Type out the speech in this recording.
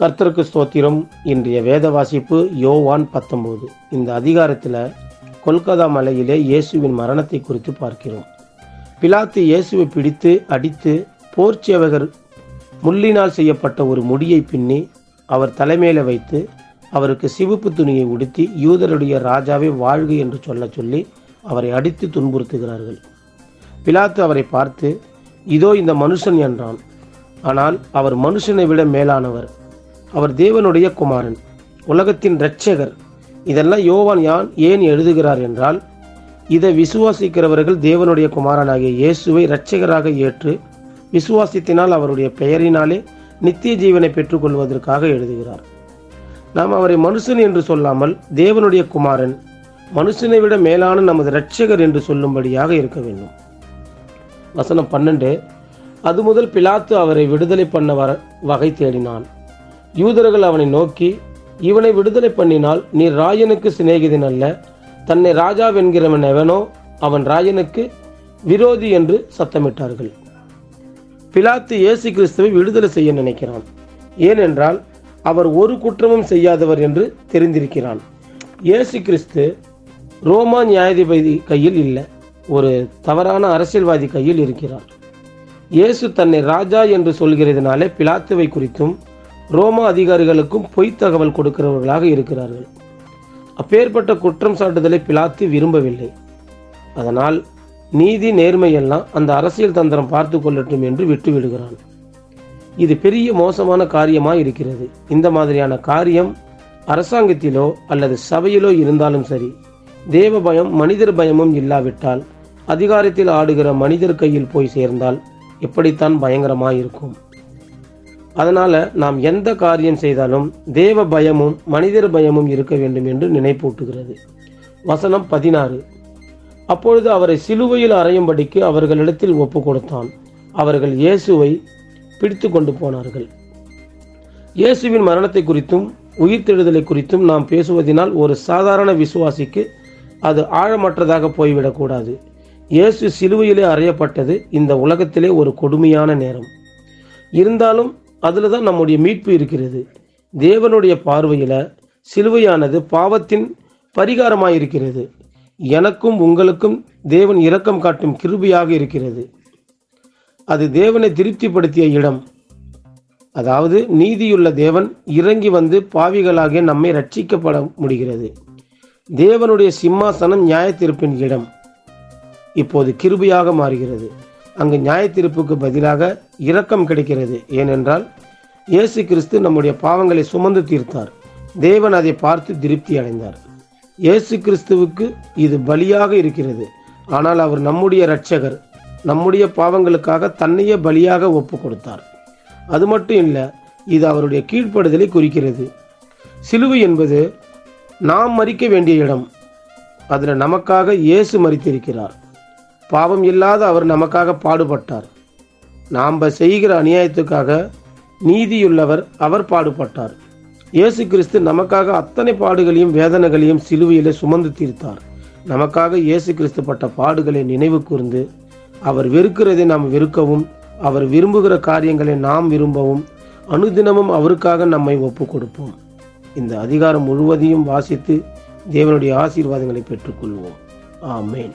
கர்த்தருக்கு ஸ்தோத்திரம். இன்றைய வேத வாசிப்பு யோவான் பத்தொம்போது இந்த அதிகாரத்தில் கொல்கத்தா மலையிலே இயேசுவின் மரணத்தை குறித்து பார்க்கிறோம். பிலாத்து இயேசுவை பிடித்து அடித்து போர்ச்சேவகர் முள்ளினால் செய்யப்பட்ட ஒரு முடியை பின்னி அவர் தலைமையில வைத்து அவருக்கு சிவப்பு துணியை உடுத்தி யூதருடைய ராஜாவே வாழ்க என்று சொல்ல சொல்லி அவரை அடித்து துன்புறுத்துகிறார்கள். பிலாத்து அவரை பார்த்து இதோ இந்த மனுஷன் என்றான். ஆனால் அவர் மனுஷனை விட மேலானவர். அவர் தேவனுடைய குமாரன் உலகத்தின் இரட்சகர். இதெல்லாம் யோவான் யான் ஏன் எழுதுகிறார் என்றால் இதை விசுவாசிக்கிறவர்கள் தேவனுடைய குமாரனாகிய இயேசுவை இரட்சகராக ஏற்று விசுவாசித்தினால் அவருடைய பெயரினாலே நித்திய ஜீவனை பெற்றுக்கொள்வதற்காக எழுதுகிறார். நாம் அவரை மனுஷன் என்று சொல்லாமல் தேவனுடைய குமாரன் மனுஷனை விட மேலான நமது இரட்சகர் என்று சொல்லும்படியாக இருக்க வேண்டும். வசனம் பன்னெண்டு அது முதல் பிலாத்து அவரை விடுதலை பண்ண வர வகை தேடினான். யூதர்கள் அவனை நோக்கி இவனை விடுதலை பண்ணினால் நீ ராயனுக்கு சிநேகிதன் அல்ல. தன்னை ராஜாவென்கிறவன் எவனோ அவன் ராயனுக்கு விரோதி என்று சத்தமிட்டார்கள். பிலாத்து இயேசு கிறிஸ்துவை விடுதலை செய்ய நினைக்கிறான். ஏனென்றால் அவர் ஒரு குற்றமும் செய்யாதவர் என்று தெரிந்திருக்கிறான். இயேசு கிறிஸ்து ரோமா நியாயாதிபதி கையில் இல்லை ஒரு தவறான அரசியல்வாதி கையில் இருக்கிறார். இயேசு தன்னை ராஜா என்று சொல்கிறதுனாலே பிலாத்துவை குறித்தும் ரோமா அதிகாரிகளுக்கும் பொய்த் தகவல் கொடுக்கிறவர்களாக இருக்கிறார்கள். அப்பேற்பட்ட குற்றம் சாட்டுதலை பிலாத்து விரும்பவில்லை. அதனால் நீதி நேர்மையெல்லாம் அந்த அரசியல் தந்திரம் பார்த்து கொள்ளட்டும் என்று விட்டு விடுகிறான் இது பெரிய மோசமான காரியமாக இருக்கிறது இந்த மாதிரியான காரியம் அரசாங்கத்திலோ அல்லது சபையிலோ இருந்தாலும் சரி தேவ பயம் மனிதர் பயமும் இல்லாவிட்டால் அதிகாரத்தில் ஆடுகிற மனிதர் கையில் போய் சேர்ந்தால் எப்படித்தான் பயங்கரமாக இருக்கும் அதனால் நாம் எந்த காரியம் செய்தாலும் தேவ பயமும் மனிதர் பயமும் இருக்க வேண்டும் என்று நினைப்பூட்டுகிறது. வசனம் பதினாறு. அப்பொழுது அவரை சிலுவையில் அறையும்படிக்கு அவர்களிடத்தில் ஒப்பு கொடுத்தான். அவர்கள் இயேசுவை பிடித்து கொண்டு போனார்கள். இயேசுவின் மரணத்தை குறித்தும் உயிர்த்தெழுதலை குறித்தும் நாம் பேசுவதனால் ஒரு சாதாரண விசுவாசிக்கு அது ஆழமற்றதாக போய்விடக்கூடாது இயேசு சிலுவையிலே அறையப்பட்டது இந்த உலகத்திலே ஒரு கொடுமையான நேரம். இருந்தாலும் அதில் தான் நம்முடைய மீட்பு இருக்கிறது. தேவனுடைய பார்வையில் சிலுவையானது பாவத்தின் பரிகாரமாக இருக்கிறது எனக்கும் உங்களுக்கும் தேவன் இரக்கம் காட்டும் கிருபையாக இருக்கிறது. அது தேவனை திருப்திப்படுத்திய இடம். அதாவது நீதியுள்ள தேவன் இறங்கி வந்து பாவிகளாக நம்மை ரட்சிக்கப்பட முடிகிறது. தேவனுடைய சிம்மாசனம் நியாயத்திருப்பின் இடம். இப்போது கிருபையாக மாறுகிறது. அங்கு நியாய தீர்ப்புக்கு பதிலாக இரக்கம் கிடைக்கிறது. ஏனென்றால் இயேசு கிறிஸ்து நம்முடைய பாவங்களை சுமந்து தீர்த்தார். தேவன் அதை பார்த்து திருப்தி அடைந்தார். இயேசு கிறிஸ்துவுக்கு இது பலியாக இருக்கிறது. ஆனால் அவர் நம்முடைய இரட்சகர் நம்முடைய பாவங்களுக்காக தன்னையே பலியாக ஒப்பு கொடுத்தார். அது மட்டும் இல்லை இது அவருடைய கீழ்ப்படுதலை குறிக்கிறது. சிலுவை என்பது நாம் மறிக்க வேண்டிய இடம். அதில் நமக்காக இயேசு மறித்திருக்கிறார் பாவம் இல்லாத அவர் நமக்காக பாடுபட்டார். நாம் செய்கிற அநியாயத்துக்காக நீதியுள்ளவர் அவர் பாடுபட்டார். இயேசு கிறிஸ்து நமக்காக அத்தனை பாடுகளையும் வேதனைகளையும் சிலுவையிலே சுமந்து தீர்த்தார். நமக்காக இயேசு கிறிஸ்து பட்ட பாடுகளை நினைவு கூர்ந்து அவர் வெறுக்கிறதை நாம் வெறுக்கவும் அவர் விரும்புகிற காரியங்களை நாம் விரும்பவும் அனுதினமும் அவருக்காக நம்மை ஒப்பு கொடுப்போம் இந்த அதிகாரம் முழுவதையும் வாசித்து தேவனுடைய ஆசீர்வாதங்களை பெற்றுக்கொள்வோம். ஆமேன்.